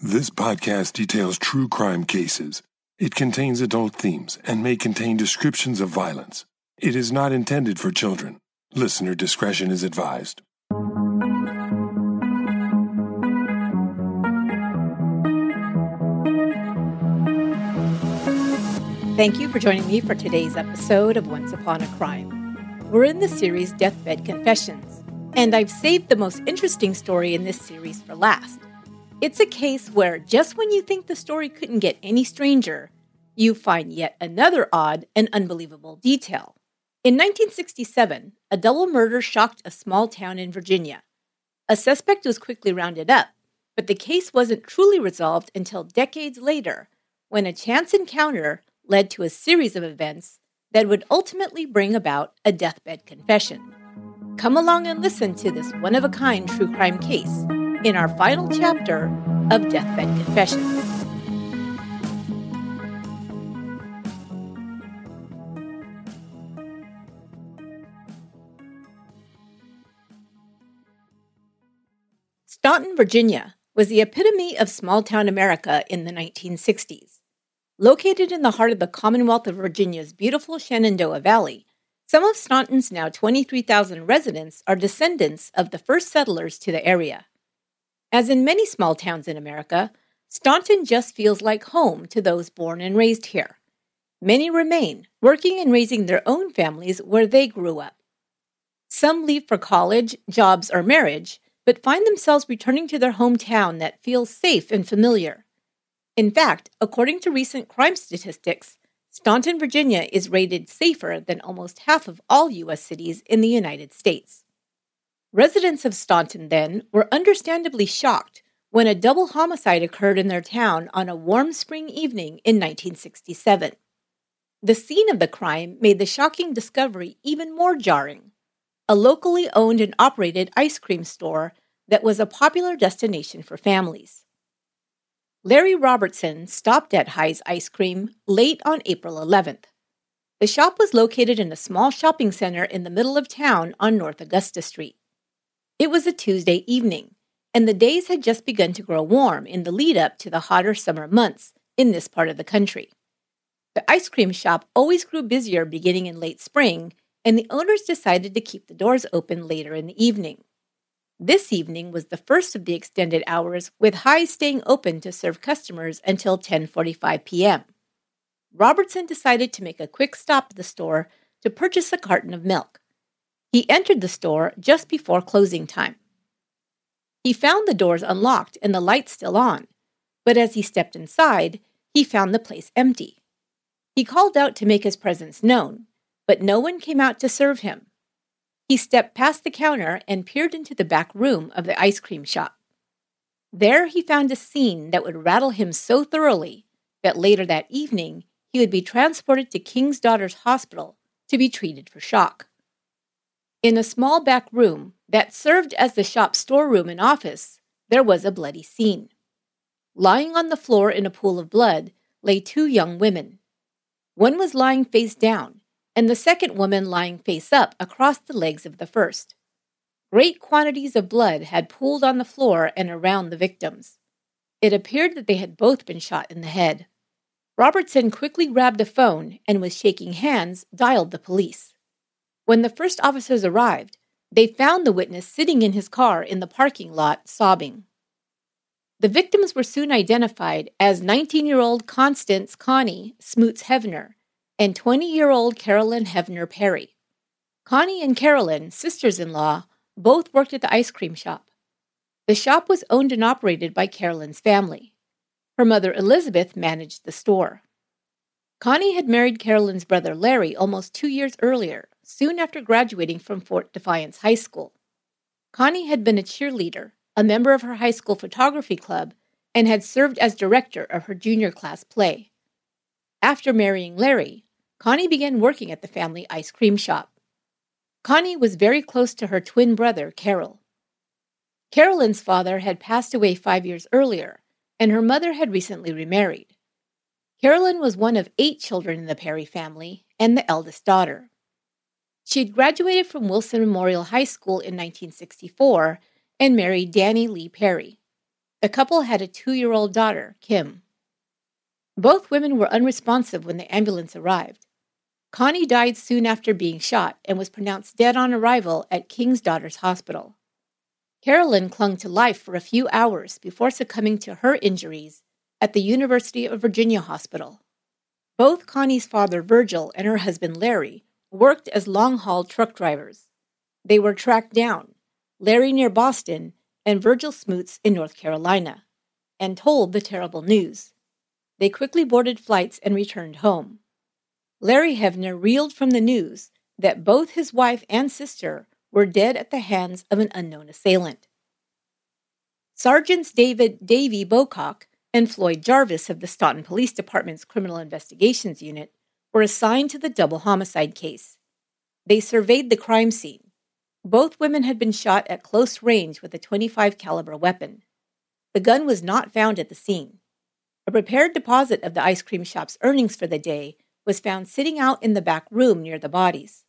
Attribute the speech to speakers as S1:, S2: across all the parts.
S1: This podcast details true crime cases. It contains adult themes and may contain descriptions of violence. It is not intended for children. Listener discretion is advised.
S2: Thank you for joining me for today's episode of Once Upon a Crime. We're in the series Deathbed Confessions, and I've saved the most interesting story in this series for last. It's a case where just when you think the story couldn't get any stranger, you find yet another odd and unbelievable detail. In 1967, a double murder shocked a small town in Virginia. A suspect was quickly rounded up, but the case wasn't truly resolved until decades later when a chance encounter led to a series of events that would ultimately bring about a deathbed confession. Come along and listen to this one of a kind true crime case in our final chapter of Deathbed Confessions. Staunton, Virginia was the epitome of small town America in the 1960s. Located in the heart of the Commonwealth of Virginia's beautiful Shenandoah Valley, some of Staunton's now 23,000 residents are descendants of the first settlers to the area. As in many small towns in America, Staunton just feels like home to those born and raised here. Many remain, working and raising their own families where they grew up. Some leave for college, jobs, or marriage, but find themselves returning to their hometown that feels safe and familiar. In fact, according to recent crime statistics, Staunton, Virginia is rated safer than almost half of all U.S. cities in the United States. Residents of Staunton then were understandably shocked when a double homicide occurred in their town on a warm spring evening in 1967. The scene of the crime made the shocking discovery even more jarring. A locally owned and operated ice cream store that was a popular destination for families. Larry Robertson stopped at High's Ice Cream late on April 11th. The shop was located in a small shopping center in the middle of town on North Augusta Street. It was a Tuesday evening, and the days had just begun to grow warm in the lead up to the hotter summer months in this part of the country. The ice cream shop always grew busier beginning in late spring, and the owners decided to keep the doors open later in the evening. This evening was the first of the extended hours, with High staying open to serve customers until 10:45 p.m. Robertson decided to make a quick stop at the store to purchase a carton of milk. He entered the store just before closing time. He found the doors unlocked and the lights still on, but as he stepped inside, he found the place empty. He called out to make his presence known, but no one came out to serve him. He stepped past the counter and peered into the back room of the ice cream shop. There he found a scene that would rattle him so thoroughly that later that evening he would be transported to King's Daughters Hospital to be treated for shock. In a small back room that served as the shop's storeroom and office, there was a bloody scene. Lying on the floor in a pool of blood lay two young women. One was lying face down, and the second woman lying face up across the legs of the first. Great quantities of blood had pooled on the floor and around the victims. It appeared that they had both been shot in the head. Robertson quickly grabbed a phone and, with shaking hands, dialed the police. When the first officers arrived, they found the witness sitting in his car in the parking lot, sobbing. The victims were soon identified as 19 year old Constance Connie Smoots Hevner and 20 year old Carolyn Hevner Perry. Connie and Carolyn, sisters in law, both worked at the ice cream shop. The shop was owned and operated by Carolyn's family. Her mother Elizabeth managed the store. Connie had married Carolyn's brother Larry almost two years earlier, soon after graduating from Fort Defiance High School. Connie had been a cheerleader, a member of her high school photography club, and had served as director of her junior class play. After marrying Larry, Connie began working at the family ice cream shop. Connie was very close to her twin brother, Carol. Carolyn's father had passed away five years earlier, and her mother had recently remarried. Carolyn was one of eight children in the Perry family and the eldest daughter. She had graduated from Wilson Memorial High School in 1964 and married Danny Lee Perry. The couple had a two year old daughter, Kim. Both women were unresponsive when the ambulance arrived. Connie died soon after being shot and was pronounced dead on arrival at King's Daughters Hospital. Carolyn clung to life for a few hours before succumbing to her injuries at the University of Virginia Hospital. Both Connie's father, Virgil, and her husband, Larry, worked as long haul truck drivers. They were tracked down, Larry near Boston and Virgil Smoots in North Carolina, and told the terrible news. They quickly boarded flights and returned home. Larry Hevner reeled from the news that both his wife and sister were dead at the hands of an unknown assailant. Sergeants David Davy Bocock and Floyd Jarvis of the Staunton Police Department's Criminal Investigations Unit were assigned to the double homicide case. They surveyed the crime scene. Both women had been shot at close range with a 25 caliber weapon. The gun was not found at the scene. A prepared deposit of the ice cream shop's earnings for the day was found sitting out in the back room near the bodies.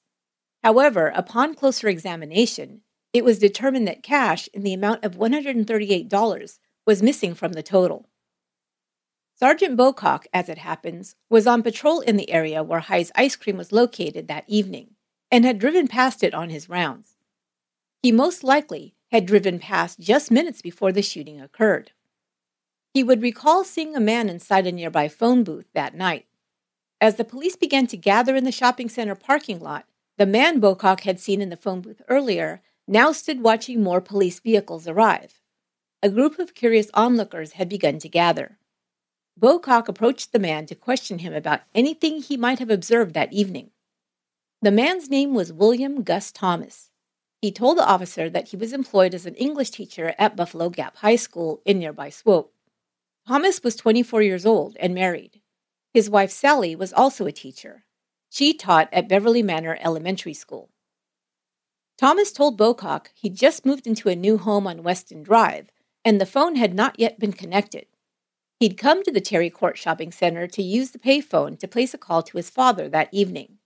S2: However, upon closer examination, it was determined that cash in the amount of $138 was missing from the total. Sergeant Bocock, as it happens, was on patrol in the area where High's ice cream was located that evening and had driven past it on his rounds. He most likely had driven past just minutes before the shooting occurred. He would recall seeing a man inside a nearby phone booth that night. As the police began to gather in the shopping center parking lot, the man Bocock had seen in the phone booth earlier now stood watching more police vehicles arrive. A group of curious onlookers had begun to gather. Bocock approached the man to question him about anything he might have observed that evening. The man's name was William Gus Thomas. He told the officer that he was employed as an English teacher at Buffalo Gap High School in nearby Swoope. Thomas was 24 years old and married. His wife Sally was also a teacher. She taught at Beverly Manor Elementary School. Thomas told Bocock he'd just moved into a new home on Weston Drive, and the phone had not yet been connected. He'd come to the Terry Court Shopping Center to use the payphone to place a call to his father that evening.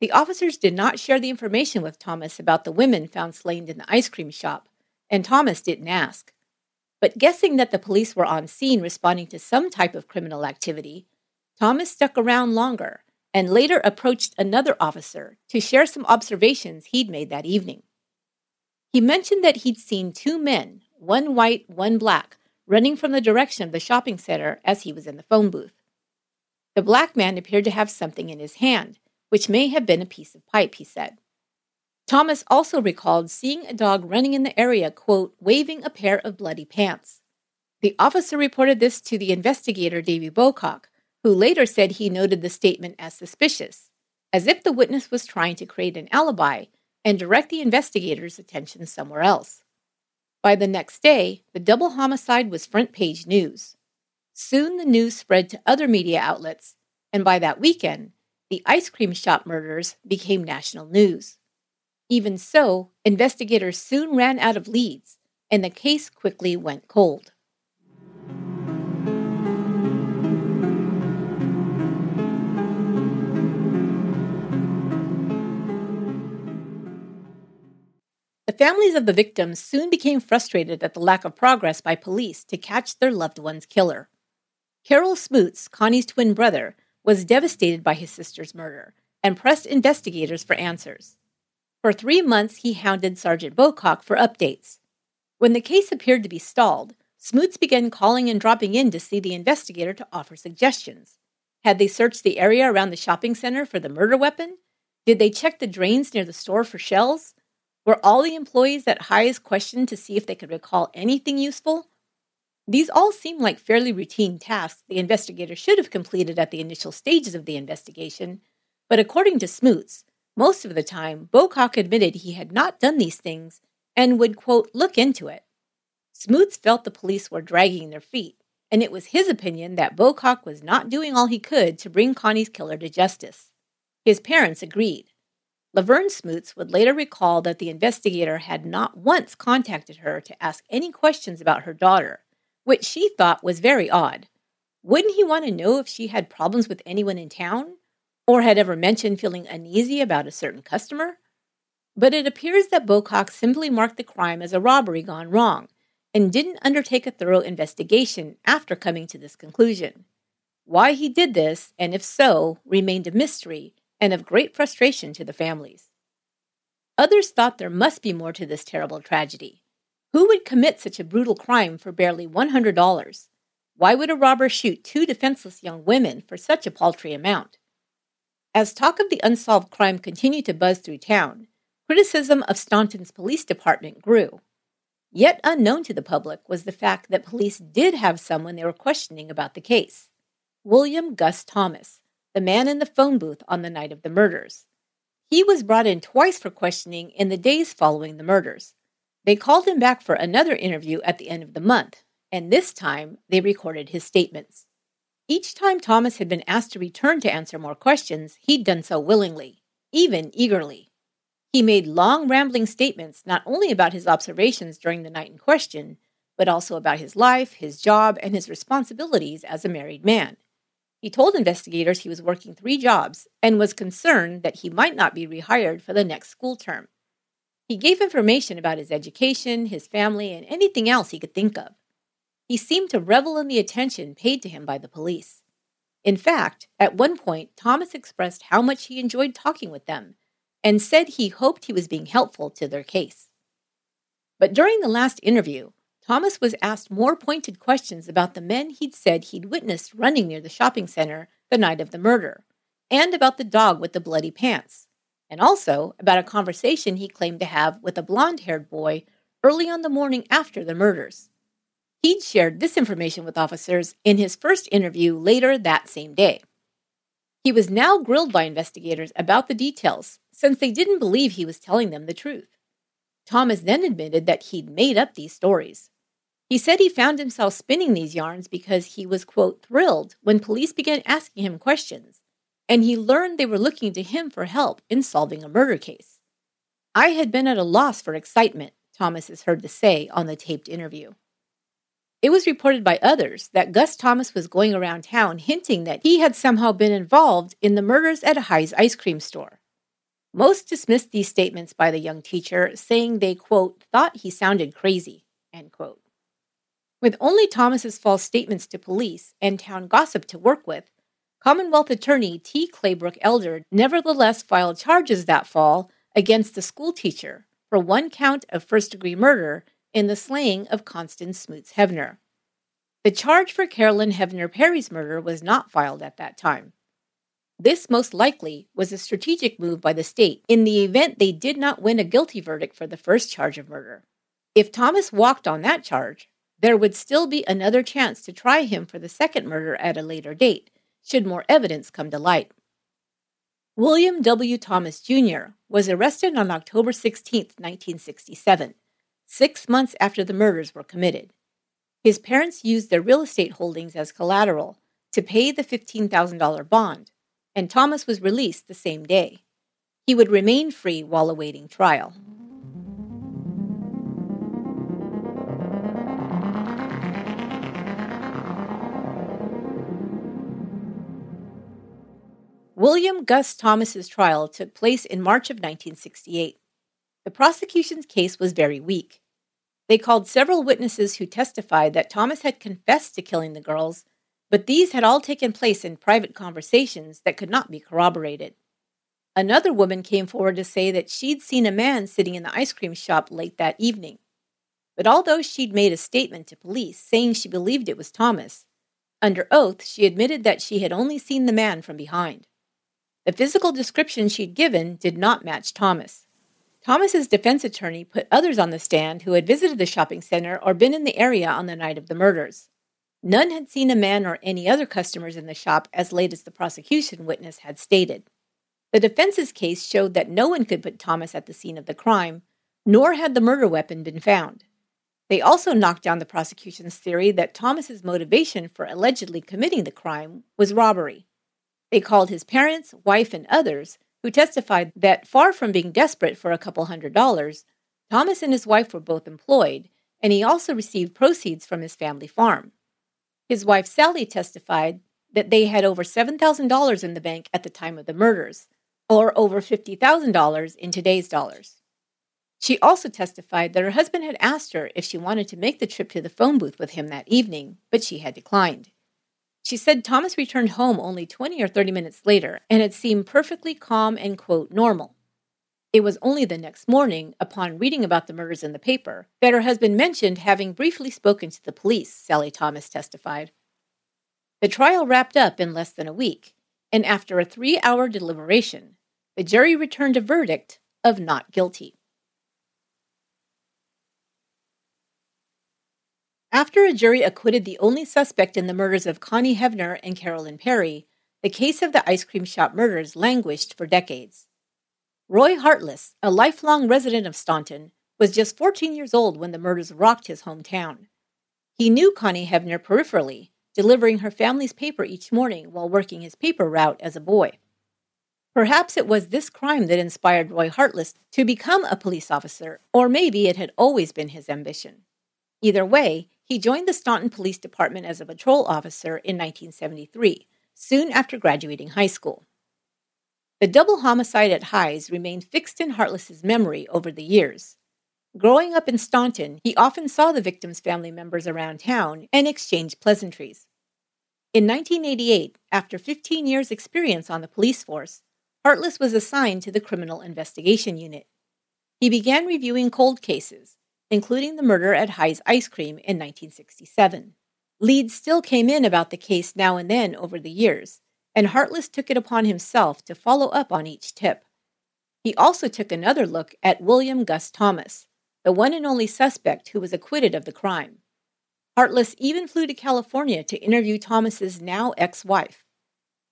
S2: The officers did not share the information with Thomas about the women found slain in the ice cream shop, and Thomas didn't ask. But guessing that the police were on scene responding to some type of criminal activity, Thomas stuck around longer and later approached another officer to share some observations he'd made that evening. He mentioned that he'd seen two men, one white, one black, running from the direction of the shopping center as he was in the phone booth. The black man appeared to have something in his hand, which may have been a piece of pipe, he said. Thomas also recalled seeing a dog running in the area, quote, waving a pair of bloody pants. The officer reported this to the investigator, Davy Bocock, who later said he noted the statement as suspicious, as if the witness was trying to create an alibi and direct the investigator's attention somewhere else. By the next day, the double homicide was front page news. Soon the news spread to other media outlets, and by that weekend, the ice cream shop murders became national news. Even so, investigators soon ran out of leads, and the case quickly went cold. Families of the victims soon became frustrated at the lack of progress by police to catch their loved one's killer. Carol Smoots, Connie's twin brother, was devastated by his sister's murder and pressed investigators for answers. For three months, he hounded Sergeant Bocock for updates. When the case appeared to be stalled, Smoots began calling and dropping in to see the investigator to offer suggestions. Had they searched the area around the shopping center for the murder weapon? Did they check the drains near the store for shells? Were all the employees at High's questioned to see if they could recall anything useful? These all seem like fairly routine tasks the investigator should have completed at the initial stages of the investigation, but according to Smoots, most of the time, Bocock admitted he had not done these things and would, quote, look into it. Smoots felt the police were dragging their feet, and it was his opinion that Bocock was not doing all he could to bring Connie's killer to justice. His parents agreed. Laverne Smoots would later recall that the investigator had not once contacted her to ask any questions about her daughter, which she thought was very odd. Wouldn't he want to know if she had problems with anyone in town? Or had ever mentioned feeling uneasy about a certain customer? But it appears that Bocock simply marked the crime as a robbery gone wrong, and didn't undertake a thorough investigation after coming to this conclusion. Why he did this, and if so, remained a mystery and of great frustration to the families. Others thought there must be more to this terrible tragedy. Who would commit such a brutal crime for barely $100? Why would a robber shoot two defenseless young women for such a paltry amount? As talk of the unsolved crime continued to buzz through town, criticism of Staunton's police department grew. Yet unknown to the public was the fact that police did have someone they were questioning about the case William Gus Thomas, the man in the phone booth on the night of the murders. He was brought in twice for questioning in the days following the murders. They called him back for another interview at the end of the month, and this time they recorded his statements. Each time Thomas had been asked to return to answer more questions, he'd done so willingly, even eagerly. He made long, rambling statements not only about his observations during the night in question, but also about his life, his job, and his responsibilities as a married man. He told investigators he was working three jobs and was concerned that he might not be rehired for the next school term. He gave information about his education, his family, and anything else he could think of. He seemed to revel in the attention paid to him by the police. In fact, at one point, Thomas expressed how much he enjoyed talking with them and said he hoped he was being helpful to their case. But during the last interview, Thomas was asked more pointed questions about the men he'd said he'd witnessed running near the shopping center the night of the murder, and about the dog with the bloody pants, and also about a conversation he claimed to have with a blond haired boy early on the morning after the murders. He'd shared this information with officers in his first interview later that same day. He was now grilled by investigators about the details, since they didn't believe he was telling them the truth. Thomas then admitted that he'd made up these stories. He said he found himself spinning these yarns because he was, quote, thrilled when police began asking him questions, and he learned they were looking to him for help in solving a murder case. I had been at a loss for excitement, Thomas is heard to say on the taped interview. It was reported by others that Gus Thomas was going around town hinting that he had somehow been involved in the murders at High's ice cream store. Most dismissed these statements by the young teacher, saying they, quote, thought he sounded crazy, end quote. With only Thomas's false statements to police and town gossip to work with, Commonwealth Attorney T. Claybrook Elder nevertheless filed charges that fall against the schoolteacher for one count of first degree murder in the slaying of Constance Smoots Hevner. The charge for Carolyn Hevner Perry's murder was not filed at that time. This most likely was a strategic move by the state in the event they did not win a guilty verdict for the first charge of murder. If Thomas walked on that charge, there would still be another chance to try him for the second murder at a later date, should more evidence come to light. William W. Thomas Jr. was arrested on October 16, 1967, six months after the murders were committed. His parents used their real estate holdings as collateral to pay the $15,000 bond and Thomas was released the same day. He would remain free while awaiting trial. William Gus Thomas's trial took place in March of 1968. The prosecution's case was very weak. They called several witnesses who testified that Thomas had confessed to killing the girls but these had all taken place in private conversations that could not be corroborated. Another woman came forward to say that she'd seen a man sitting in the ice cream shop late that evening. But although she'd made a statement to police saying she believed it was Thomas, under oath she admitted that she had only seen the man from behind. The physical description she'd given did not match Thomas. Thomas's defense attorney put others on the stand who had visited the shopping center or been in the area on the night of the murders. None had seen a man or any other customers in the shop as late as the prosecution witness had stated. The defense's case showed that no one could put Thomas at the scene of the crime, nor had the murder weapon been found. They also knocked down the prosecution's theory that Thomas's motivation for allegedly committing the crime was robbery. They called his parents, wife, and others, who testified that far from being desperate for a couple hundred dollars, Thomas and his wife were both employed, and he also received proceeds from his family farm. His wife Sally testified that they had over $7,000 in the bank at the time of the murders, or over $50,000 in today's dollars. She also testified that her husband had asked her if she wanted to make the trip to the phone booth with him that evening, but she had declined. She said Thomas returned home only 20 or 30 minutes later and had seemed perfectly calm and, quote, normal. It was only the next morning, upon reading about the murders in the paper, that her husband mentioned having briefly spoken to the police, Sally Thomas testified. The trial wrapped up in less than a week, and after a three hour deliberation, the jury returned a verdict of not guilty. After a jury acquitted the only suspect in the murders of Connie Hevner and Carolyn Perry, the case of the ice cream shop murders languished for decades. Roy Hartless, a lifelong resident of Staunton, was just 14 years old when the murders rocked his hometown. He knew Connie Hevner peripherally, delivering her family's paper each morning while working his paper route as a boy. Perhaps it was this crime that inspired Roy Hartless to become a police officer, or maybe it had always been his ambition. Either way, he joined the Staunton Police Department as a patrol officer in 1973, soon after graduating high school. The double homicide at Highs remained fixed in Hartless's memory over the years. Growing up in Staunton, he often saw the victims' family members around town and exchanged pleasantries. In 1988, after 15 years' experience on the police force, Hartless was assigned to the Criminal Investigation Unit. He began reviewing cold cases, including the murder at High's Ice Cream in 1967. Leads still came in about the case now and then over the years, and Hartless took it upon himself to follow up on each tip. He also took another look at William Gus Thomas, the one and only suspect who was acquitted of the crime. Hartless even flew to California to interview Thomas's now ex-wife.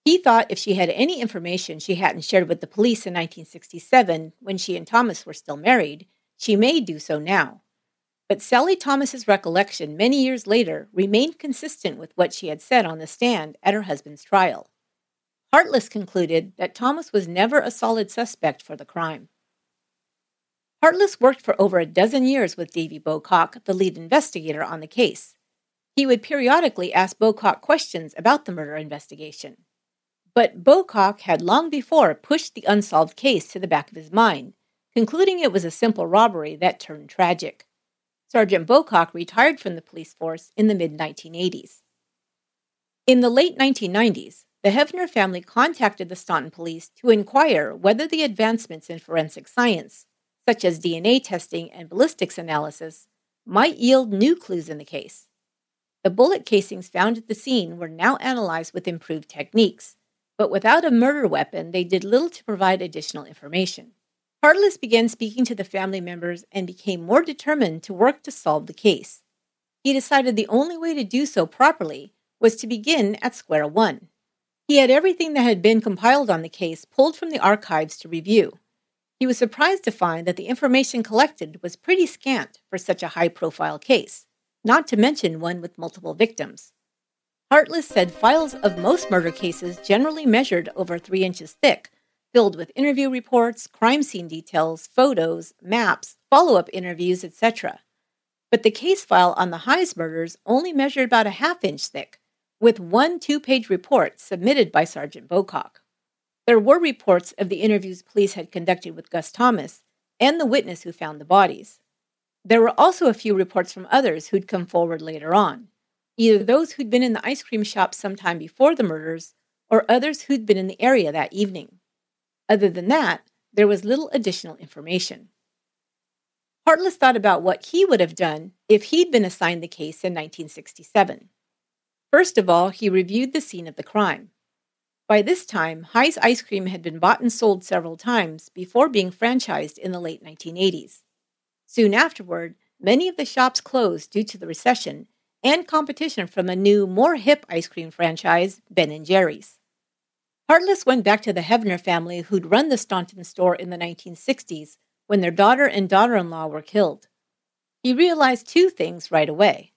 S2: He thought if she had any information she hadn't shared with the police in 1967 when she and Thomas were still married, she may do so now. But Sally Thomas's recollection many years later remained consistent with what she had said on the stand at her husband's trial. Hartless concluded that Thomas was never a solid suspect for the crime. Hartless worked for over a dozen years with Davy Bocock, the lead investigator on the case. He would periodically ask Bocock questions about the murder investigation. But Bocock had long before pushed the unsolved case to the back of his mind, concluding it was a simple robbery that turned tragic. Sergeant Bocock retired from the police force in the mid 1980s. In the late 1990s, the Hevner family contacted the Staunton police to inquire whether the advancements in forensic science such as DNA testing and ballistics analysis, might yield new clues in the case. The bullet casings found at the scene were now analyzed with improved techniques, but without a murder weapon, they did little to provide additional information. Hartless began speaking to the family members and became more determined to work to solve the case. He decided the only way to do so properly was to begin at square one. He had everything that had been compiled on the case pulled from the archives to review. He was surprised to find that the information collected was pretty scant for such a high profile case, not to mention one with multiple victims. Hartless said files of most murder cases generally measured over three inches thick, filled with interview reports, crime scene details, photos, maps, follow up interviews, etc. But the case file on the High's murders only measured about a half inch thick, with one two page report submitted by Sergeant Bocock. There were reports of the interviews police had conducted with Gus Thomas and the witness who found the bodies. There were also a few reports from others who'd come forward later on, either those who'd been in the ice cream shop sometime before the murders or others who'd been in the area that evening. Other than that, there was little additional information. Hartless thought about what he would have done if he'd been assigned the case in 1967. First of all, he reviewed the scene of the crime. By this time, High's ice cream had been bought and sold several times before being franchised in the late 1980s. Soon afterward, many of the shops closed due to the recession and competition from a new, more hip ice cream franchise, Ben & Jerry's. Hartless went back to the Hevner family who'd run the Staunton store in the 1960s when their daughter and daughter-in-law were killed. He realized two things right away.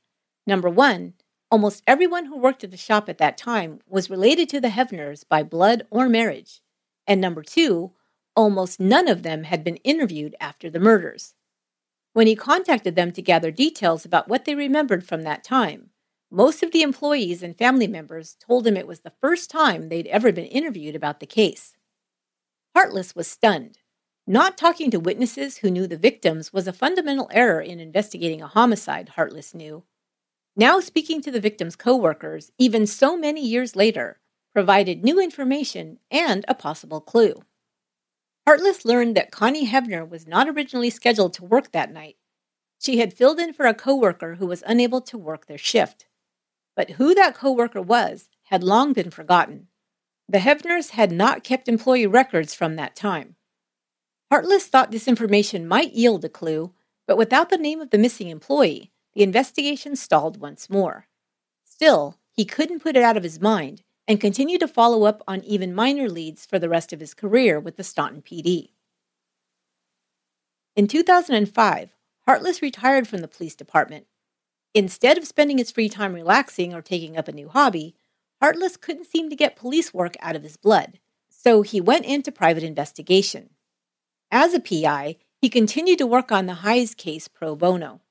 S2: Number one, Almost everyone who worked at the shop at that time was related to the Hevners by blood or marriage. And number two, almost none of them had been interviewed after the murders. When he contacted them to gather details about what they remembered from that time, most of the employees and family members told him it was the first time they'd ever been interviewed about the case. Hartless was stunned. Not talking to witnesses who knew the victims was a fundamental error in investigating a homicide, Hartless knew. Now speaking to the victim's coworkers, even so many years later, provided new information and a possible clue. Hartless learned that Connie Hevner was not originally scheduled to work that night. She had filled in for a coworker who was unable to work their shift. But who that coworker was had long been forgotten. The Hevners had not kept employee records from that time. Hartless thought this information might yield a clue, but without the name of the missing employee, the investigation stalled once more. Still, he couldn't put it out of his mind and continued to follow up on even minor leads for the rest of his career with the Staunton PD. In 2005, Hartless retired from the police department. Instead of spending his free time relaxing or taking up a new hobby, Hartless couldn't seem to get police work out of his blood, so he went into private investigation. As a PI, he continued to work on the Hayes case pro bono.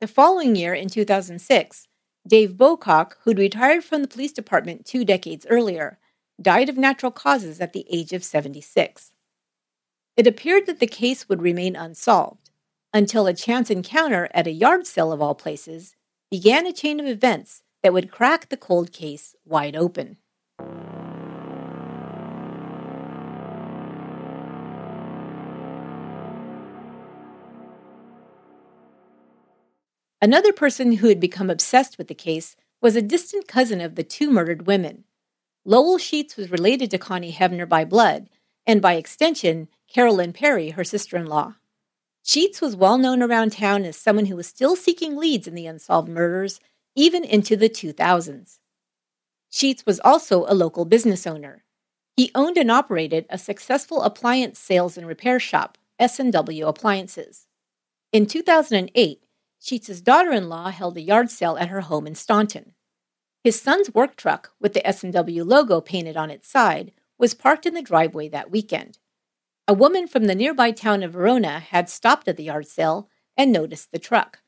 S2: The following year, in 2006, Dave Bocock, who'd retired from the police department two decades earlier, died of natural causes at the age of 76. It appeared that the case would remain unsolved until a chance encounter at a yard sale of all places began a chain of events that would crack the cold case wide open. Another person who had become obsessed with the case was a distant cousin of the two murdered women. Lowell Sheets was related to Connie Hevner by blood, and by extension, Carolyn Perry, her sister in law. Sheets was well known around town as someone who was still seeking leads in the unsolved murders, even into the 2000s. Sheets was also a local business owner. He owned and operated a successful appliance sales and repair shop, S&W Appliances. In 2008, Sheets's daughter-in-law held a yard sale at her home in Staunton. His son's work truck with the S&W logo painted on its side was parked in the driveway that weekend. A woman from the nearby town of Verona had stopped at the yard sale and noticed the truck.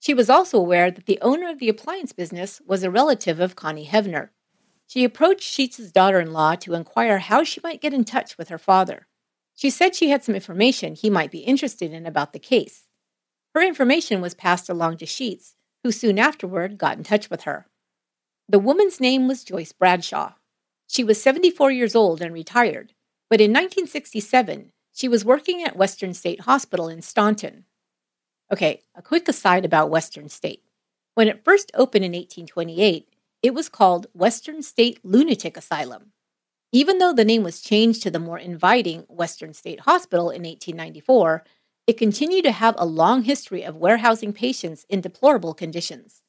S2: She was also aware that the owner of the appliance business was a relative of Connie Hevner. She approached Sheets's daughter-in-law to inquire how she might get in touch with her father. She said she had some information he might be interested in about the case. Her information was passed along to Sheets, who soon afterward got in touch with her. The woman's name was Joyce Bradshaw. She was 74 years old and retired, but in 1967, she was working at Western State Hospital in Staunton. Okay, a quick aside about Western State. When it first opened in 1828, it was called Western State Lunatic Asylum. Even though the name was changed to the more inviting Western State Hospital in 1894, it continued to have a long history of warehousing patients in deplorable conditions.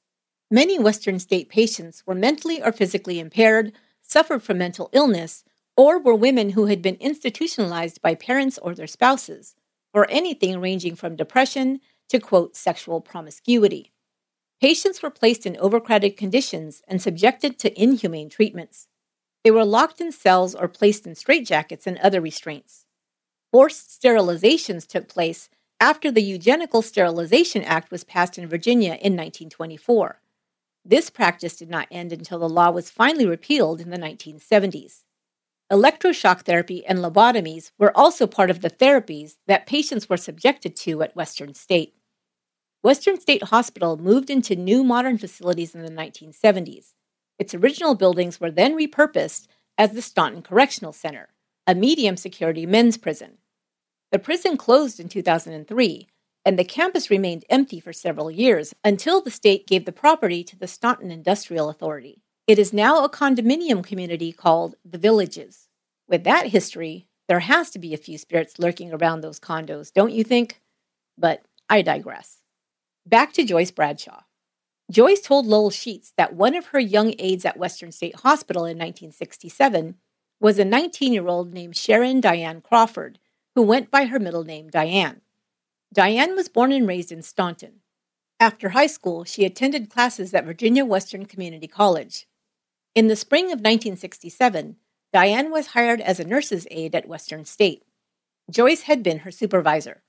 S2: Many Western state patients were mentally or physically impaired, suffered from mental illness, or were women who had been institutionalized by parents or their spouses, or anything ranging from depression to, quote, sexual promiscuity. Patients were placed in overcrowded conditions and subjected to inhumane treatments. They were locked in cells or placed in straitjackets and other restraints forced sterilizations took place after the Eugenical Sterilization Act was passed in Virginia in 1924. This practice did not end until the law was finally repealed in the 1970s. Electroshock therapy and lobotomies were also part of the therapies that patients were subjected to at Western State. Western State Hospital moved into new modern facilities in the 1970s. Its original buildings were then repurposed as the Staunton Correctional Center, a medium security men's prison. The prison closed in 2003, and the campus remained empty for several years until the state gave the property to the Staunton Industrial Authority. It is now a condominium community called The Villages. With that history, there has to be a few spirits lurking around those condos, don't you think? But I digress. Back to Joyce Bradshaw. Joyce told Lowell Sheets that one of her young aides at Western State Hospital in 1967 was a 19 year old named Sharon Diane Crawford, who went by her middle name, Diane. Diane was born and raised in Staunton. After high school, she attended classes at Virginia Western Community College. In the spring of 1967, Diane was hired as a nurse's aide at Western State. Joyce had been her supervisor.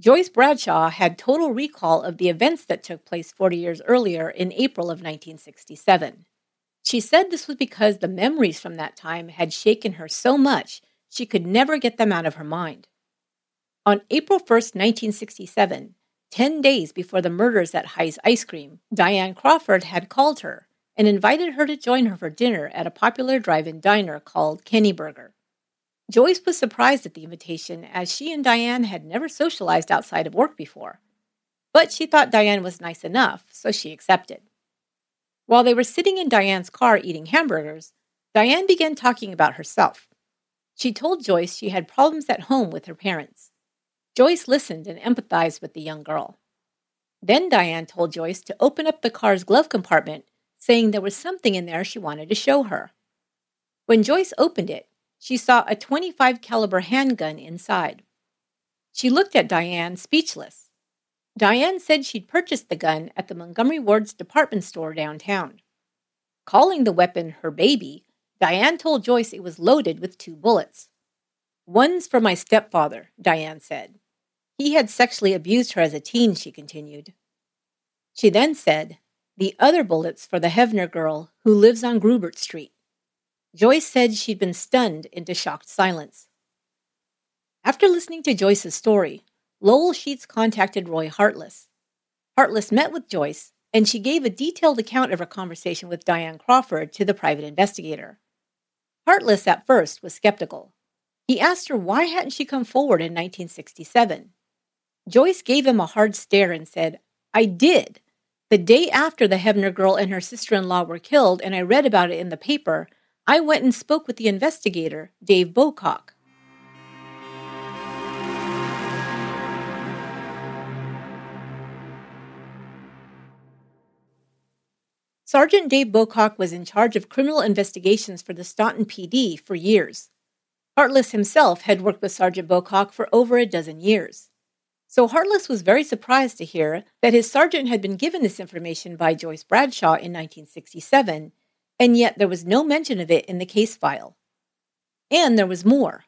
S2: Joyce Bradshaw had total recall of the events that took place 40 years earlier in April of 1967. She said this was because the memories from that time had shaken her so much she could never get them out of her mind. On April 1, 1967, 10 days before the murders at High's Ice Cream, Diane Crawford had called her and invited her to join her for dinner at a popular drive in diner called Kenny Burger. Joyce was surprised at the invitation as she and Diane had never socialized outside of work before. But she thought Diane was nice enough, so she accepted. While they were sitting in Diane's car eating hamburgers, Diane began talking about herself. She told Joyce she had problems at home with her parents. Joyce listened and empathized with the young girl. Then Diane told Joyce to open up the car's glove compartment, saying there was something in there she wanted to show her. When Joyce opened it, she saw a 25 caliber handgun inside. She looked at Diane speechless. Diane said she'd purchased the gun at the Montgomery Ward's department store downtown. Calling the weapon her baby, Diane told Joyce it was loaded with two bullets. One's for my stepfather, Diane said. He had sexually abused her as a teen, she continued. She then said, The other bullet's for the Hevner girl who lives on Grubert Street. Joyce said she'd been stunned into shocked silence. After listening to Joyce's story, Lowell Sheets contacted Roy Hartless. Hartless met with Joyce, and she gave a detailed account of her conversation with Diane Crawford to the private investigator. Hartless at first was skeptical. He asked her why hadn't she come forward in 1967. Joyce gave him a hard stare and said, I did. The day after the Hevner girl and her sister in law were killed, and I read about it in the paper, I went and spoke with the investigator, Dave Bocock. Sergeant Dave Bocock was in charge of criminal investigations for the Staunton PD for years. Hartless himself had worked with Sergeant Bocock for over a dozen years. So Hartless was very surprised to hear that his sergeant had been given this information by Joyce Bradshaw in 1967, and yet there was no mention of it in the case file. And there was more.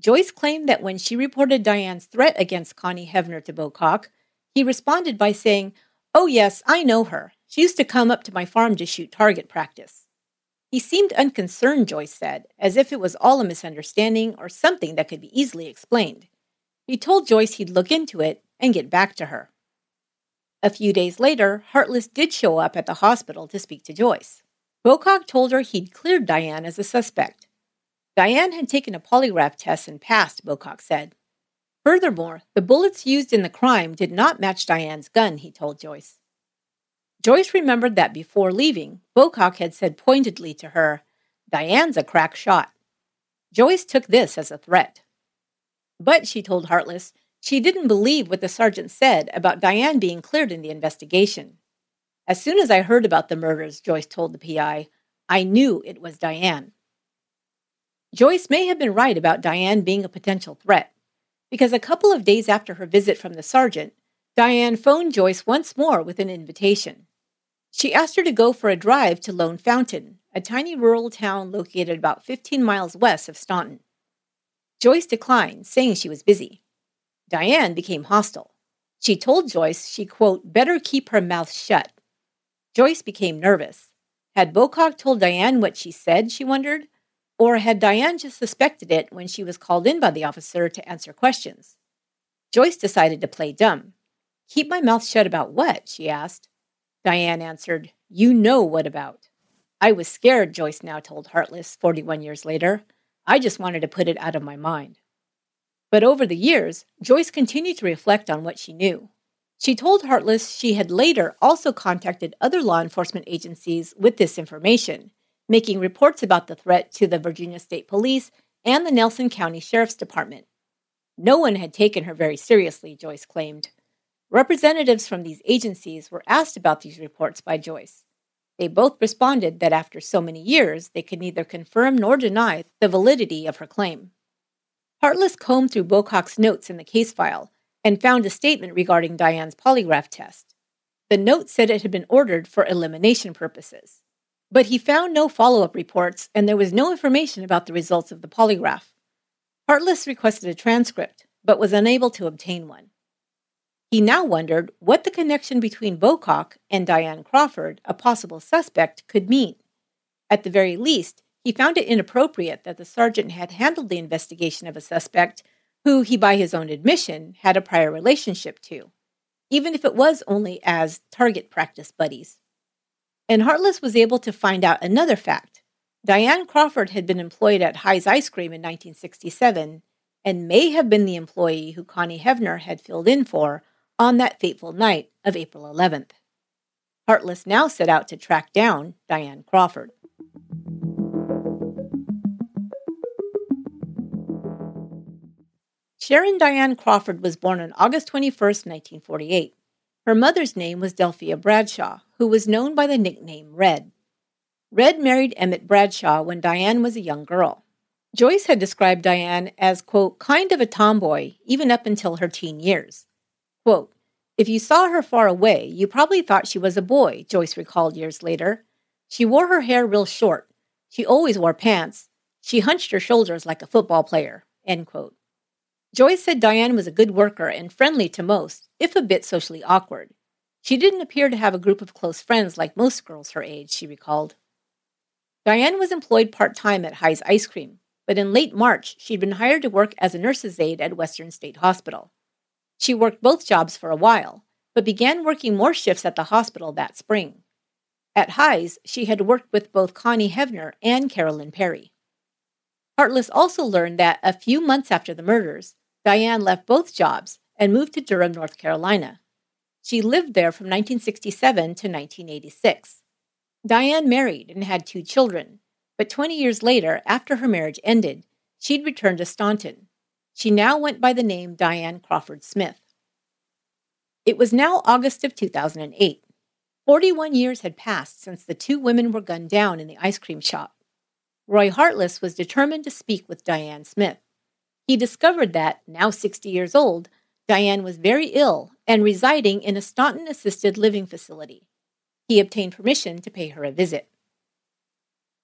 S2: Joyce claimed that when she reported Diane's threat against Connie Hevner to Bocock, he responded by saying, Oh, yes, I know her. She used to come up to my farm to shoot target practice. He seemed unconcerned, Joyce said, as if it was all a misunderstanding or something that could be easily explained. He told Joyce he'd look into it and get back to her. A few days later, Hartless did show up at the hospital to speak to Joyce. Bocock told her he'd cleared Diane as a suspect. Diane had taken a polygraph test and passed, Bocock said. Furthermore, the bullets used in the crime did not match Diane's gun, he told Joyce. Joyce remembered that before leaving, Bocock had said pointedly to her, Diane's a crack shot. Joyce took this as a threat. But, she told Hartless she didn't believe what the sergeant said about Diane being cleared in the investigation. As soon as I heard about the murders, Joyce told the PI, I knew it was Diane. Joyce may have been right about Diane being a potential threat, because a couple of days after her visit from the sergeant, Diane phoned Joyce once more with an invitation. She asked her to go for a drive to Lone Fountain, a tiny rural town located about 15 miles west of Staunton. Joyce declined, saying she was busy. Diane became hostile. She told Joyce she, quote, better keep her mouth shut. Joyce became nervous. Had Bocock told Diane what she said, she wondered? Or had Diane just suspected it when she was called in by the officer to answer questions? Joyce decided to play dumb. Keep my mouth shut about what? she asked. Diane answered, You know what about. I was scared, Joyce now told Hartless 41 years later. I just wanted to put it out of my mind. But over the years, Joyce continued to reflect on what she knew. She told Hartless she had later also contacted other law enforcement agencies with this information, making reports about the threat to the Virginia State Police and the Nelson County Sheriff's Department. No one had taken her very seriously, Joyce claimed. Representatives from these agencies were asked about these reports by Joyce. They both responded that after so many years, they could neither confirm nor deny the validity of her claim. Hartless combed through Bocock's notes in the case file and found a statement regarding Diane's polygraph test. The note said it had been ordered for elimination purposes. But he found no follow up reports, and there was no information about the results of the polygraph. Hartless requested a transcript, but was unable to obtain one. He now wondered what the connection between Bocock and Diane Crawford, a possible suspect, could mean. At the very least, he found it inappropriate that the sergeant had handled the investigation of a suspect who he, by his own admission, had a prior relationship to, even if it was only as target practice buddies. And Hartless was able to find out another fact. Diane Crawford had been employed at High's Ice Cream in 1967 and may have been the employee who Connie Hevner had filled in for on that fateful night of April 11th. Hartless now set out to track down Diane Crawford. Sharon Diane Crawford was born on August 21, 1948. Her mother's name was Delphia Bradshaw, who was known by the nickname Red. Red married Emmett Bradshaw when Diane was a young girl. Joyce had described Diane as, quote, kind of a tomboy, even up until her teen years. Quote, if you saw her far away, you probably thought she was a boy, Joyce recalled years later. She wore her hair real short. She always wore pants. She hunched her shoulders like a football player, end quote. Joyce said Diane was a good worker and friendly to most, if a bit socially awkward. She didn't appear to have a group of close friends like most girls her age, she recalled. Diane was employed part time at High's Ice Cream, but in late March, she'd been hired to work as a nurse's aide at Western State Hospital. She worked both jobs for a while, but began working more shifts at the hospital that spring. At High's, she had worked with both Connie Hevner and Carolyn Perry. Hartless also learned that a few months after the murders, Diane left both jobs and moved to Durham, North Carolina. She lived there from 1967 to 1986. Diane married and had two children, but 20 years later, after her marriage ended, she'd returned to Staunton. She now went by the name Diane Crawford Smith. It was now August of 2008. 41 years had passed since the two women were gunned down in the ice cream shop. Roy Hartless was determined to speak with Diane Smith. He discovered that, now 60 years old, Diane was very ill and residing in a Staunton assisted living facility. He obtained permission to pay her a visit.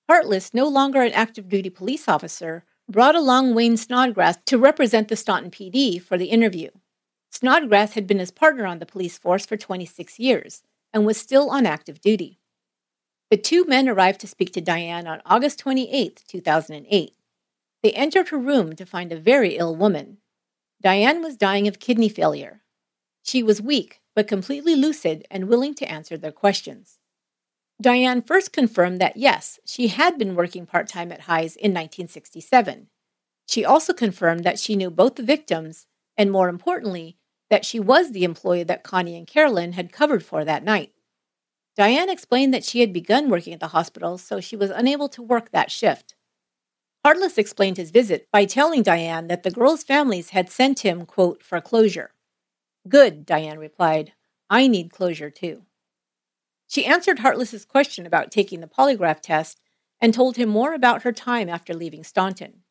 S2: Hartless, no longer an active duty police officer, brought along Wayne Snodgrass to represent the Staunton PD for the interview. Snodgrass had been his partner on the police force for 26 years and was still on active duty. The two men arrived to speak to Diane on August 28, 2008. They entered her room to find a very ill woman. Diane was dying of kidney failure. She was weak, but completely lucid and willing to answer their questions. Diane first confirmed that yes, she had been working part time at High's in 1967. She also confirmed that she knew both the victims, and more importantly, that she was the employee that Connie and Carolyn had covered for that night. Diane explained that she had begun working at the hospital, so she was unable to work that shift. Hartless explained his visit by telling Diane that the girls' families had sent him, quote, for closure. Good, Diane replied. I need closure too. She answered Hartless's question about taking the polygraph test and told him more about her time after leaving Staunton.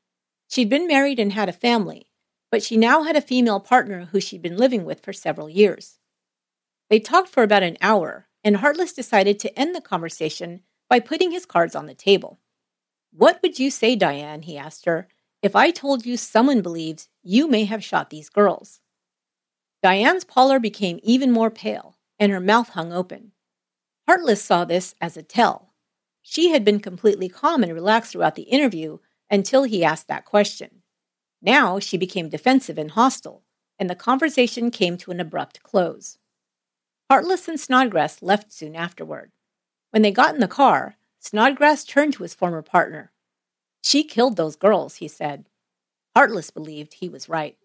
S2: She'd been married and had a family, but she now had a female partner who she'd been living with for several years. They talked for about an hour, and Hartless decided to end the conversation by putting his cards on the table. What would you say, Diane, he asked her, if I told you someone believes you may have shot these girls? Diane's pallor became even more pale, and her mouth hung open. Hartless saw this as a tell. She had been completely calm and relaxed throughout the interview until he asked that question. Now she became defensive and hostile, and the conversation came to an abrupt close. Hartless and Snodgrass left soon afterward. When they got in the car, Snodgrass turned to his former partner. She killed those girls, he said. Hartless believed he was right.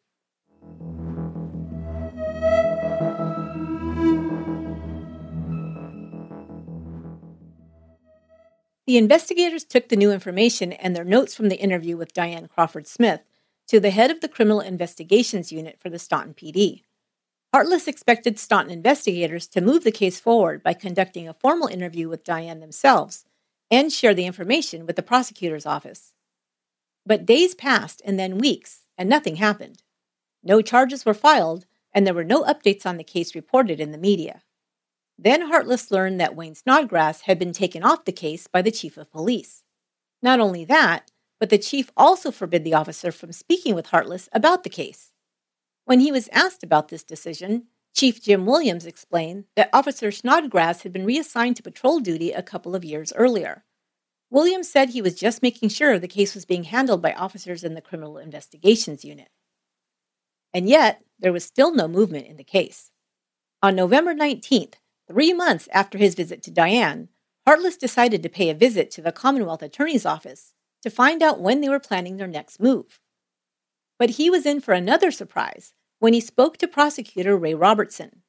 S2: The investigators took the new information and their notes from the interview with Diane Crawford Smith to the head of the Criminal Investigations Unit for the Staunton PD. Hartless expected Staunton investigators to move the case forward by conducting a formal interview with Diane themselves and share the information with the prosecutor's office. But days passed and then weeks, and nothing happened. No charges were filed, and there were no updates on the case reported in the media. Then Hartless learned that Wayne Snodgrass had been taken off the case by the chief of police. Not only that, but the chief also forbid the officer from speaking with Hartless about the case. When he was asked about this decision, Chief Jim Williams explained that Officer Snodgrass had been reassigned to patrol duty a couple of years earlier. Williams said he was just making sure the case was being handled by officers in the Criminal Investigations Unit. And yet, there was still no movement in the case. On November 19th, three months after his visit to Diane, Hartless decided to pay a visit to the Commonwealth Attorney's Office to find out when they were planning their next move. But he was in for another surprise when he spoke to prosecutor Ray Robertson.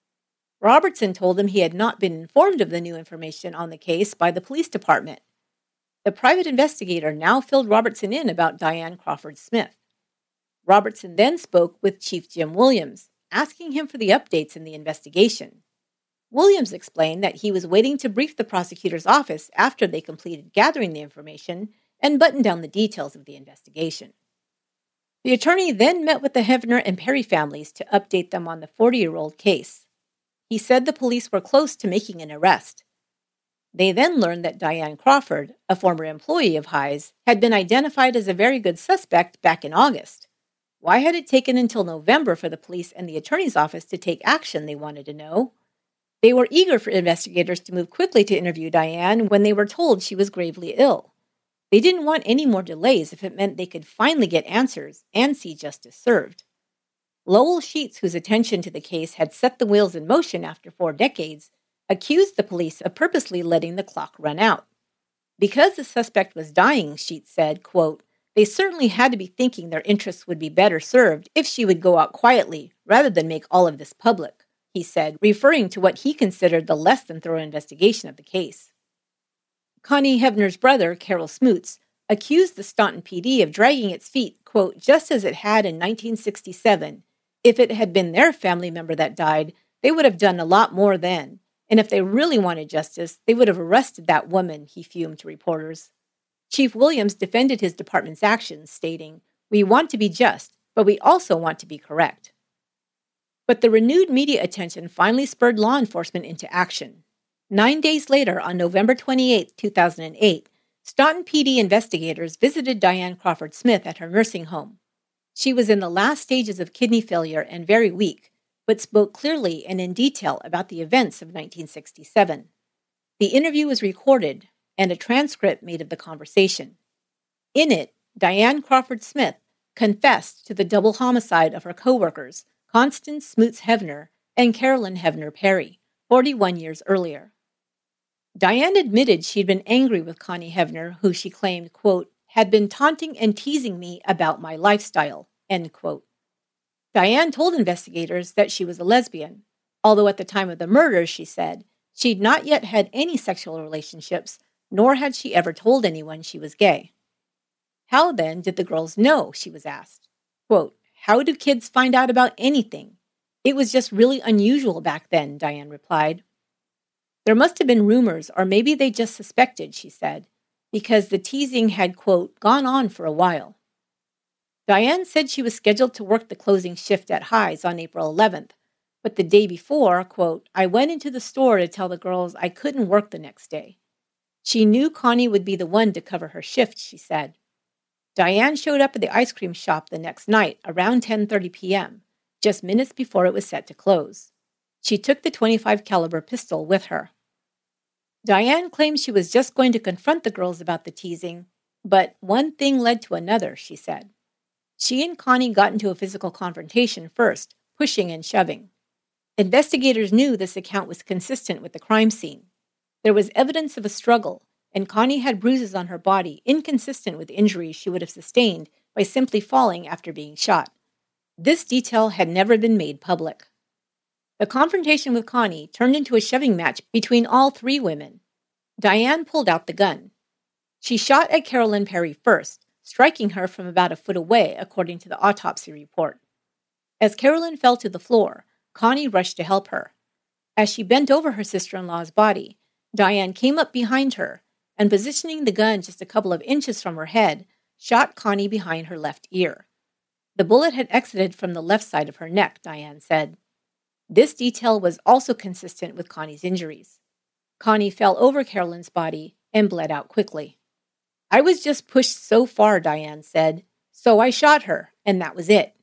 S2: Robertson told him he had not been informed of the new information on the case by the police department. The private investigator now filled Robertson in about Diane Crawford Smith. Robertson then spoke with Chief Jim Williams, asking him for the updates in the investigation. Williams explained that he was waiting to brief the prosecutor's office after they completed gathering the information and button down the details of the investigation. The attorney then met with the Hevner and Perry families to update them on the 40 year old case. He said the police were close to making an arrest. They then learned that Diane Crawford, a former employee of High's, had been identified as a very good suspect back in August. Why had it taken until November for the police and the attorney's office to take action, they wanted to know. They were eager for investigators to move quickly to interview Diane when they were told she was gravely ill. They didn't want any more delays if it meant they could finally get answers and see justice served. Lowell Sheets, whose attention to the case had set the wheels in motion after four decades, accused the police of purposely letting the clock run out. Because the suspect was dying, Sheets said, quote, they certainly had to be thinking their interests would be better served if she would go out quietly rather than make all of this public, he said, referring to what he considered the less than thorough investigation of the case. Connie Hevner's brother, Carol Smoots, accused the Staunton PD of dragging its feet, quote, just as it had in 1967. If it had been their family member that died, they would have done a lot more then. And if they really wanted justice, they would have arrested that woman, he fumed to reporters. Chief Williams defended his department's actions, stating, We want to be just, but we also want to be correct. But the renewed media attention finally spurred law enforcement into action. Nine days later, on November 28, 2008, Staunton PD investigators visited Diane Crawford Smith at her nursing home. She was in the last stages of kidney failure and very weak, but spoke clearly and in detail about the events of 1967. The interview was recorded and a transcript made of the conversation. In it, Diane Crawford Smith confessed to the double homicide of her coworkers, Constance Smoots Hevner and Carolyn Hevner Perry, 41 years earlier. Diane admitted she'd been angry with Connie Hevner, who she claimed, quote, had been taunting and teasing me about my lifestyle, end quote. Diane told investigators that she was a lesbian, although at the time of the murder, she said, she'd not yet had any sexual relationships, nor had she ever told anyone she was gay. How then did the girls know? she was asked. Quote, How do kids find out about anything? It was just really unusual back then, Diane replied. There must have been rumors, or maybe they just suspected, she said, because the teasing had, quote, gone on for a while. Diane said she was scheduled to work the closing shift at High's on April 11th, but the day before, quote, I went into the store to tell the girls I couldn't work the next day. She knew Connie would be the one to cover her shift, she said. Diane showed up at the ice cream shop the next night around 10:30 p.m., just minutes before it was set to close. She took the 25 caliber pistol with her. Diane claimed she was just going to confront the girls about the teasing, but one thing led to another, she said. She and Connie got into a physical confrontation first, pushing and shoving. Investigators knew this account was consistent with the crime scene. There was evidence of a struggle, and Connie had bruises on her body inconsistent with injuries she would have sustained by simply falling after being shot. This detail had never been made public. The confrontation with Connie turned into a shoving match between all three women. Diane pulled out the gun. She shot at Carolyn Perry first, striking her from about a foot away, according to the autopsy report. As Carolyn fell to the floor, Connie rushed to help her. As she bent over her sister in law's body, Diane came up behind her and, positioning the gun just a couple of inches from her head, shot Connie behind her left ear. The bullet had exited from the left side of her neck, Diane said. This detail was also consistent with Connie's injuries. Connie fell over Carolyn's body and bled out quickly. I was just pushed so far, Diane said, so I shot her, and that was it.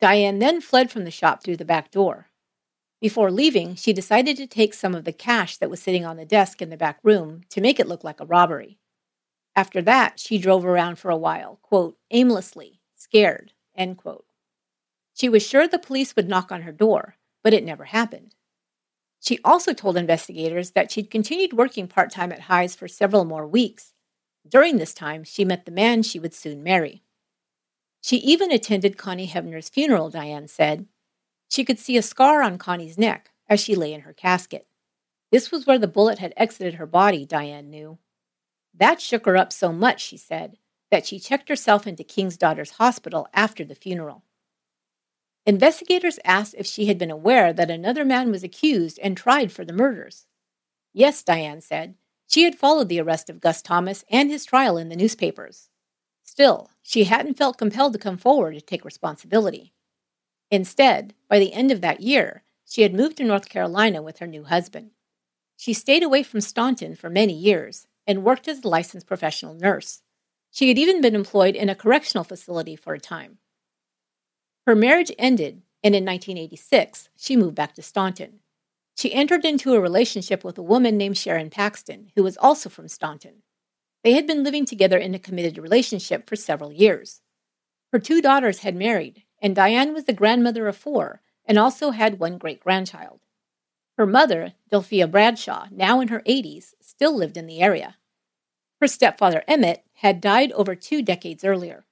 S2: Diane then fled from the shop through the back door. Before leaving, she decided to take some of the cash that was sitting on the desk in the back room to make it look like a robbery. After that, she drove around for a while, quote, aimlessly, scared, end quote. She was sure the police would knock on her door, but it never happened. She also told investigators that she'd continued working part time at High's for several more weeks. During this time, she met the man she would soon marry. She even attended Connie Hevner's funeral, Diane said. She could see a scar on Connie's neck as she lay in her casket. This was where the bullet had exited her body, Diane knew. That shook her up so much, she said, that she checked herself into King's Daughters Hospital after the funeral. Investigators asked if she had been aware that another man was accused and tried for the murders. Yes, Diane said. She had followed the arrest of Gus Thomas and his trial in the newspapers. Still, she hadn't felt compelled to come forward to take responsibility. Instead, by the end of that year, she had moved to North Carolina with her new husband. She stayed away from Staunton for many years and worked as a licensed professional nurse. She had even been employed in a correctional facility for a time. Her marriage ended, and in 1986, she moved back to Staunton. She entered into a relationship with a woman named Sharon Paxton, who was also from Staunton. They had been living together in a committed relationship for several years. Her two daughters had married, and Diane was the grandmother of four and also had one great grandchild. Her mother, Delphia Bradshaw, now in her 80s, still lived in the area. Her stepfather, Emmett, had died over two decades earlier.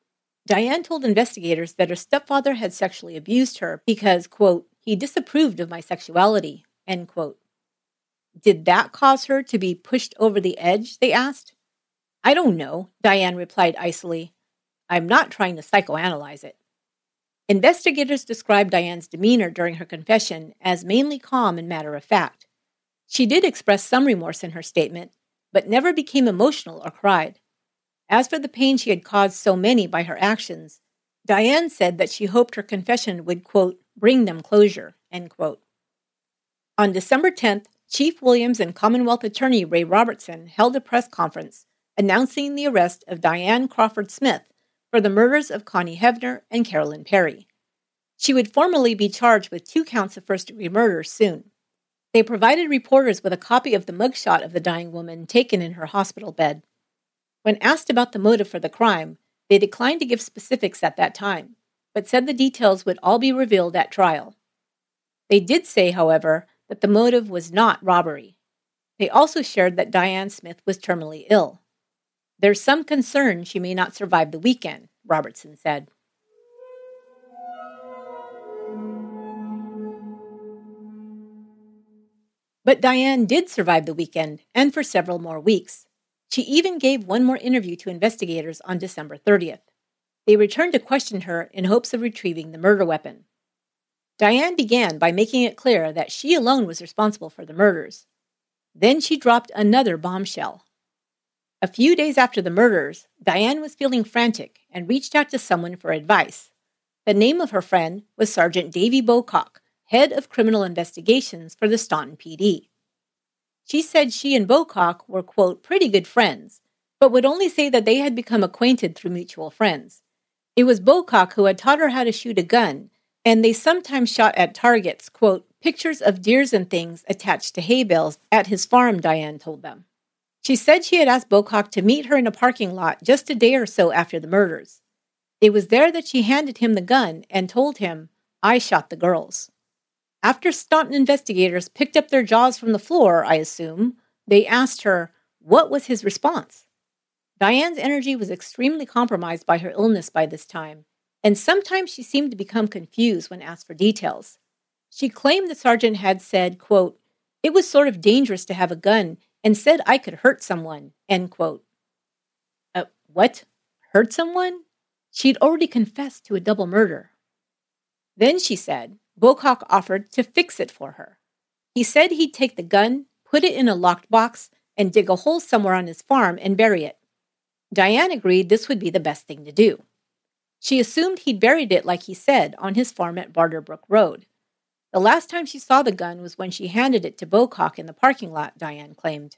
S2: Diane told investigators that her stepfather had sexually abused her because, quote, he disapproved of my sexuality, end quote. Did that cause her to be pushed over the edge? They asked. I don't know, Diane replied icily. I'm not trying to psychoanalyze it. Investigators described Diane's demeanor during her confession as mainly calm and matter of fact. She did express some remorse in her statement, but never became emotional or cried. As for the pain she had caused so many by her actions, Diane said that she hoped her confession would, quote, bring them closure, end quote. On December 10th, Chief Williams and Commonwealth Attorney Ray Robertson held a press conference announcing the arrest of Diane Crawford Smith for the murders of Connie Hevner and Carolyn Perry. She would formally be charged with two counts of first degree murder soon. They provided reporters with a copy of the mugshot of the dying woman taken in her hospital bed. When asked about the motive for the crime, they declined to give specifics at that time, but said the details would all be revealed at trial. They did say, however, that the motive was not robbery. They also shared that Diane Smith was terminally ill. There's some concern she may not survive the weekend, Robertson said. But Diane did survive the weekend and for several more weeks. She even gave one more interview to investigators on December 30th. They returned to question her in hopes of retrieving the murder weapon. Diane began by making it clear that she alone was responsible for the murders. Then she dropped another bombshell. A few days after the murders, Diane was feeling frantic and reached out to someone for advice. The name of her friend was Sergeant Davy Bocock, head of criminal investigations for the Staunton PD. She said she and Bocock were, quote, pretty good friends, but would only say that they had become acquainted through mutual friends. It was Bocock who had taught her how to shoot a gun, and they sometimes shot at targets, quote, pictures of deers and things attached to hay bales at his farm, Diane told them. She said she had asked Bocock to meet her in a parking lot just a day or so after the murders. It was there that she handed him the gun and told him, I shot the girls. After Staunton investigators picked up their jaws from the floor, I assume, they asked her, what was his response? Diane's energy was extremely compromised by her illness by this time, and sometimes she seemed to become confused when asked for details. She claimed the sergeant had said, quote, It was sort of dangerous to have a gun and said I could hurt someone, end quote. Uh, what? Hurt someone? She'd already confessed to a double murder. Then she said, Bocock offered to fix it for her. He said he'd take the gun, put it in a locked box, and dig a hole somewhere on his farm and bury it. Diane agreed this would be the best thing to do. She assumed he'd buried it like he said on his farm at Barterbrook Road. The last time she saw the gun was when she handed it to Bocock in the parking lot, Diane claimed.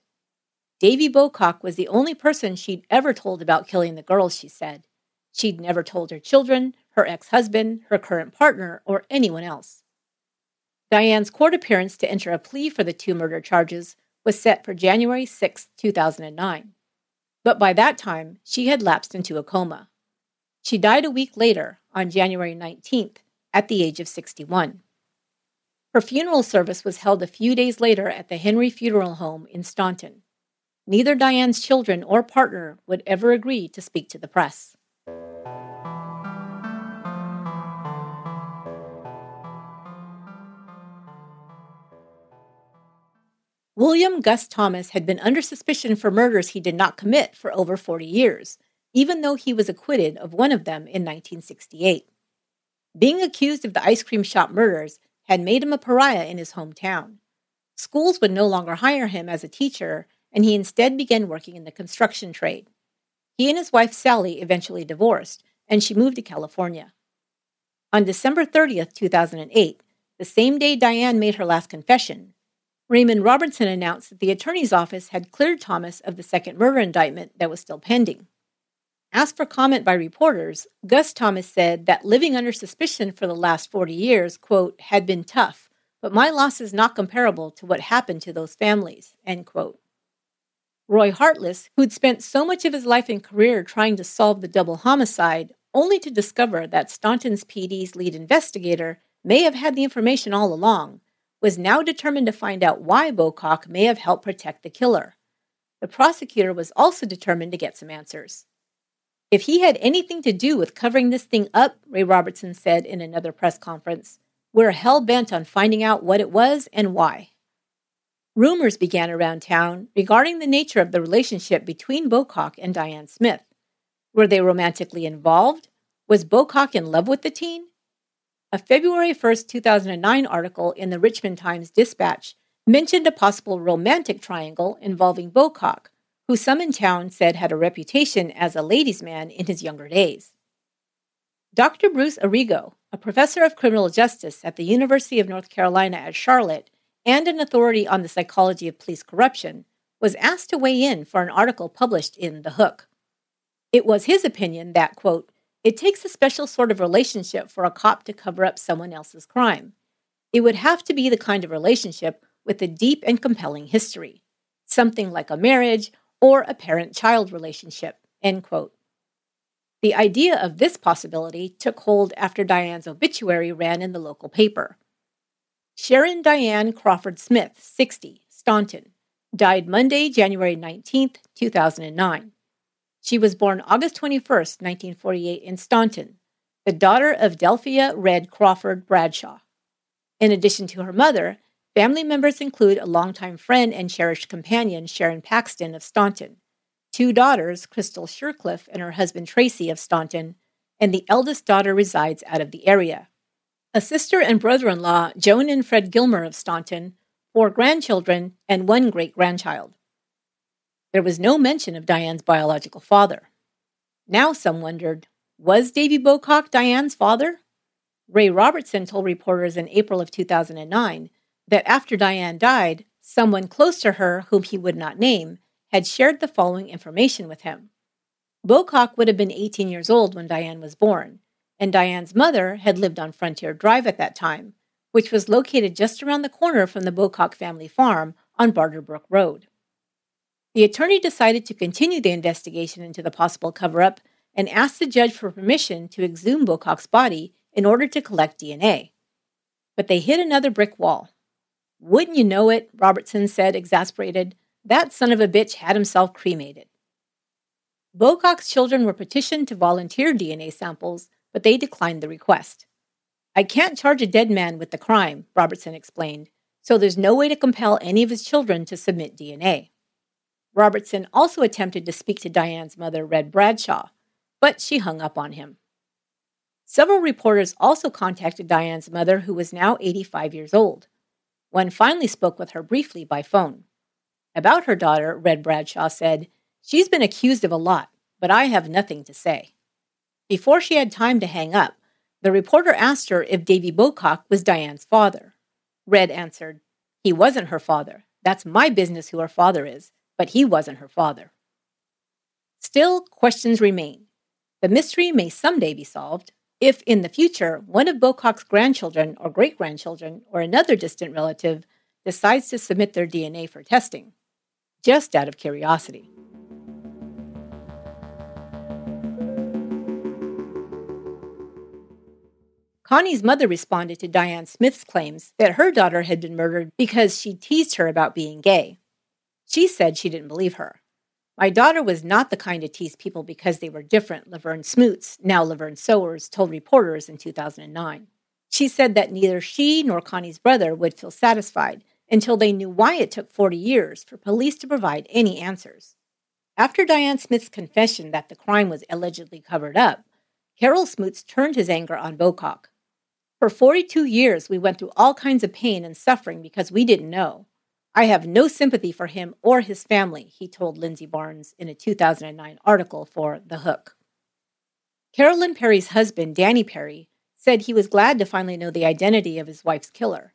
S2: Davy Bocock was the only person she'd ever told about killing the girls, she said. She'd never told her children, her ex husband, her current partner, or anyone else. Diane's court appearance to enter a plea for the two murder charges was set for January 6, 2009. But by that time, she had lapsed into a coma. She died a week later, on January 19th, at the age of 61. Her funeral service was held a few days later at the Henry Funeral Home in Staunton. Neither Diane's children or partner would ever agree to speak to the press. William Gus Thomas had been under suspicion for murders he did not commit for over 40 years, even though he was acquitted of one of them in 1968. Being accused of the ice cream shop murders had made him a pariah in his hometown. Schools would no longer hire him as a teacher, and he instead began working in the construction trade. He and his wife Sally eventually divorced, and she moved to California. On December 30th, 2008, the same day Diane made her last confession, Raymond Robertson announced that the attorney's office had cleared Thomas of the second murder indictment that was still pending. Asked for comment by reporters, Gus Thomas said that living under suspicion for the last 40 years, quote, had been tough, but my loss is not comparable to what happened to those families, end quote. Roy Hartless, who'd spent so much of his life and career trying to solve the double homicide, only to discover that Staunton's PD's lead investigator may have had the information all along, was now determined to find out why Bocock may have helped protect the killer. The prosecutor was also determined to get some answers. If he had anything to do with covering this thing up, Ray Robertson said in another press conference, we're hell bent on finding out what it was and why. Rumors began around town regarding the nature of the relationship between Bocock and Diane Smith. Were they romantically involved? Was Bocock in love with the teen? A February 1, 2009 article in the Richmond Times Dispatch mentioned a possible romantic triangle involving Bocock, who some in town said had a reputation as a ladies' man in his younger days. Dr. Bruce Arrigo, a professor of criminal justice at the University of North Carolina at Charlotte and an authority on the psychology of police corruption, was asked to weigh in for an article published in The Hook. It was his opinion that, quote, it takes a special sort of relationship for a cop to cover up someone else's crime. It would have to be the kind of relationship with a deep and compelling history, something like a marriage or a parent child relationship. End quote. The idea of this possibility took hold after Diane's obituary ran in the local paper. Sharon Diane Crawford Smith, 60, Staunton, died Monday, January 19, 2009. She was born August 21, 1948, in Staunton, the daughter of Delphia Red Crawford Bradshaw. In addition to her mother, Family members include a longtime friend and cherished companion, Sharon Paxton of Staunton, two daughters, Crystal Shercliffe and her husband Tracy of Staunton, and the eldest daughter resides out of the area. A sister and brother in law, Joan and Fred Gilmer of Staunton, four grandchildren, and one great grandchild. There was no mention of Diane's biological father. Now some wondered was Davy Bocock Diane's father? Ray Robertson told reporters in April of 2009 that after Diane died, someone close to her, whom he would not name, had shared the following information with him. Bocock would have been 18 years old when Diane was born, and Diane's mother had lived on Frontier Drive at that time, which was located just around the corner from the Bocock family farm on Barterbrook Road. The attorney decided to continue the investigation into the possible cover up and asked the judge for permission to exhume Bocock's body in order to collect DNA. But they hit another brick wall. Wouldn't you know it, Robertson said, exasperated, that son of a bitch had himself cremated. Bocock's children were petitioned to volunteer DNA samples, but they declined the request. I can't charge a dead man with the crime, Robertson explained, so there's no way to compel any of his children to submit DNA. Robertson also attempted to speak to Diane's mother, Red Bradshaw, but she hung up on him. Several reporters also contacted Diane's mother, who was now 85 years old. One finally spoke with her briefly by phone. About her daughter, Red Bradshaw said, She's been accused of a lot, but I have nothing to say. Before she had time to hang up, the reporter asked her if Davy Bocock was Diane's father. Red answered, He wasn't her father. That's my business who her father is, but he wasn't her father. Still, questions remain. The mystery may someday be solved, if in the future one of Bocock's grandchildren or great grandchildren or another distant relative decides to submit their DNA for testing, just out of curiosity. Connie's mother responded to Diane Smith's claims that her daughter had been murdered because she teased her about being gay. She said she didn't believe her. My daughter was not the kind to tease people because they were different, Laverne Smoots, now Laverne Sowers, told reporters in 2009. She said that neither she nor Connie's brother would feel satisfied until they knew why it took 40 years for police to provide any answers. After Diane Smith's confession that the crime was allegedly covered up, Carol Smoots turned his anger on Bocock. For 42 years, we went through all kinds of pain and suffering because we didn't know. I have no sympathy for him or his family, he told Lindsey Barnes in a 2009 article for The Hook. Carolyn Perry's husband, Danny Perry, said he was glad to finally know the identity of his wife's killer.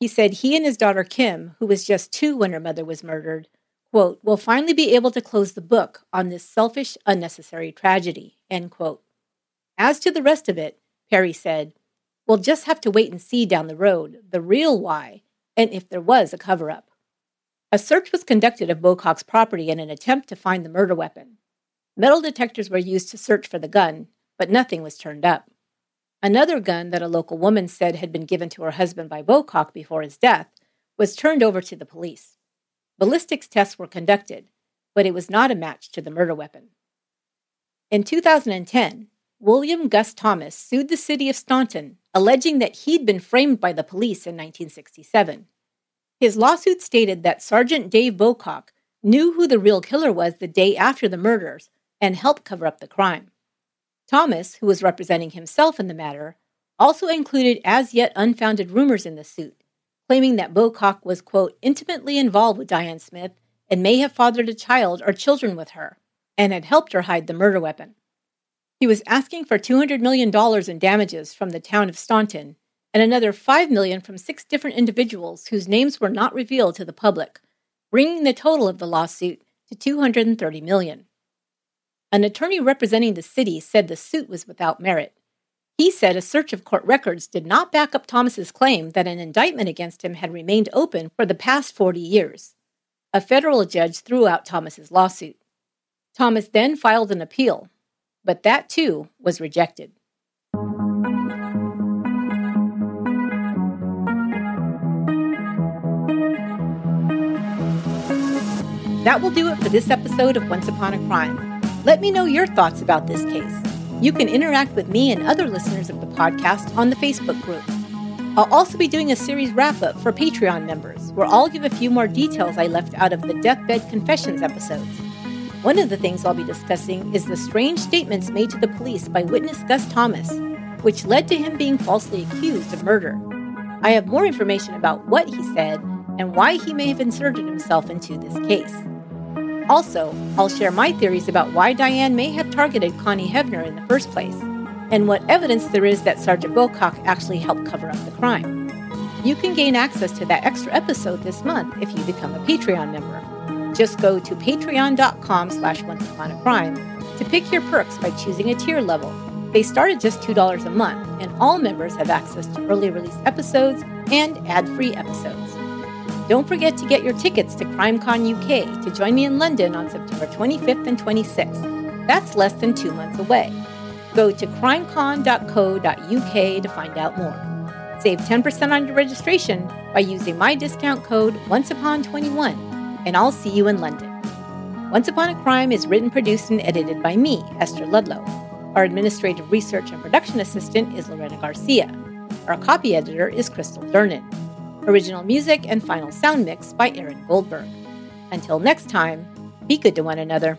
S2: He said he and his daughter Kim, who was just two when her mother was murdered, quote, will finally be able to close the book on this selfish, unnecessary tragedy, end quote. As to the rest of it, Perry said, we'll just have to wait and see down the road the real why and if there was a cover up. A search was conducted of Bocock's property in an attempt to find the murder weapon. Metal detectors were used to search for the gun, but nothing was turned up. Another gun that a local woman said had been given to her husband by Bocock before his death was turned over to the police. Ballistics tests were conducted, but it was not a match to the murder weapon. In 2010, William Gus Thomas sued the city of Staunton, alleging that he'd been framed by the police in 1967. His lawsuit stated that Sergeant Dave Bocock knew who the real killer was the day after the murders and helped cover up the crime. Thomas, who was representing himself in the matter, also included as yet unfounded rumors in the suit, claiming that Bocock was, quote, intimately involved with Diane Smith and may have fathered a child or children with her, and had helped her hide the murder weapon. He was asking for $200 million in damages from the town of Staunton and another 5 million from six different individuals whose names were not revealed to the public, bringing the total of the lawsuit to 230 million. An attorney representing the city said the suit was without merit. He said a search of court records did not back up Thomas's claim that an indictment against him had remained open for the past 40 years. A federal judge threw out Thomas's lawsuit. Thomas then filed an appeal, but that too was rejected. That will do it for this episode of Once Upon a Crime. Let me know your thoughts about this case. You can interact with me and other listeners of the podcast on the Facebook group. I'll also be doing a series wrap up for Patreon members, where I'll give a few more details I left out of the Deathbed Confessions episodes. One of the things I'll be discussing is the strange statements made to the police by witness Gus Thomas, which led to him being falsely accused of murder. I have more information about what he said and why he may have inserted himself into this case. Also, I'll share my theories about why Diane may have targeted Connie Hevner in the first place, and what evidence there is that Sergeant Bocock actually helped cover up the crime. You can gain access to that extra episode this month if you become a Patreon member. Just go to patreon.com slash once upon a crime to pick your perks by choosing a tier level. They start at just $2 a month, and all members have access to early release episodes and ad-free episodes. Don't forget to get your tickets to CrimeCon UK to join me in London on September 25th and 26th. That's less than two months away. Go to crimecon.co.uk to find out more. Save 10% on your registration by using my discount code ONCEUPON21, and I'll see you in London. Once Upon a Crime is written, produced, and edited by me, Esther Ludlow. Our administrative research and production assistant is Lorena Garcia. Our copy editor is Crystal Durnan. Original music and final sound mix by Aaron Goldberg. Until next time, be good to one another.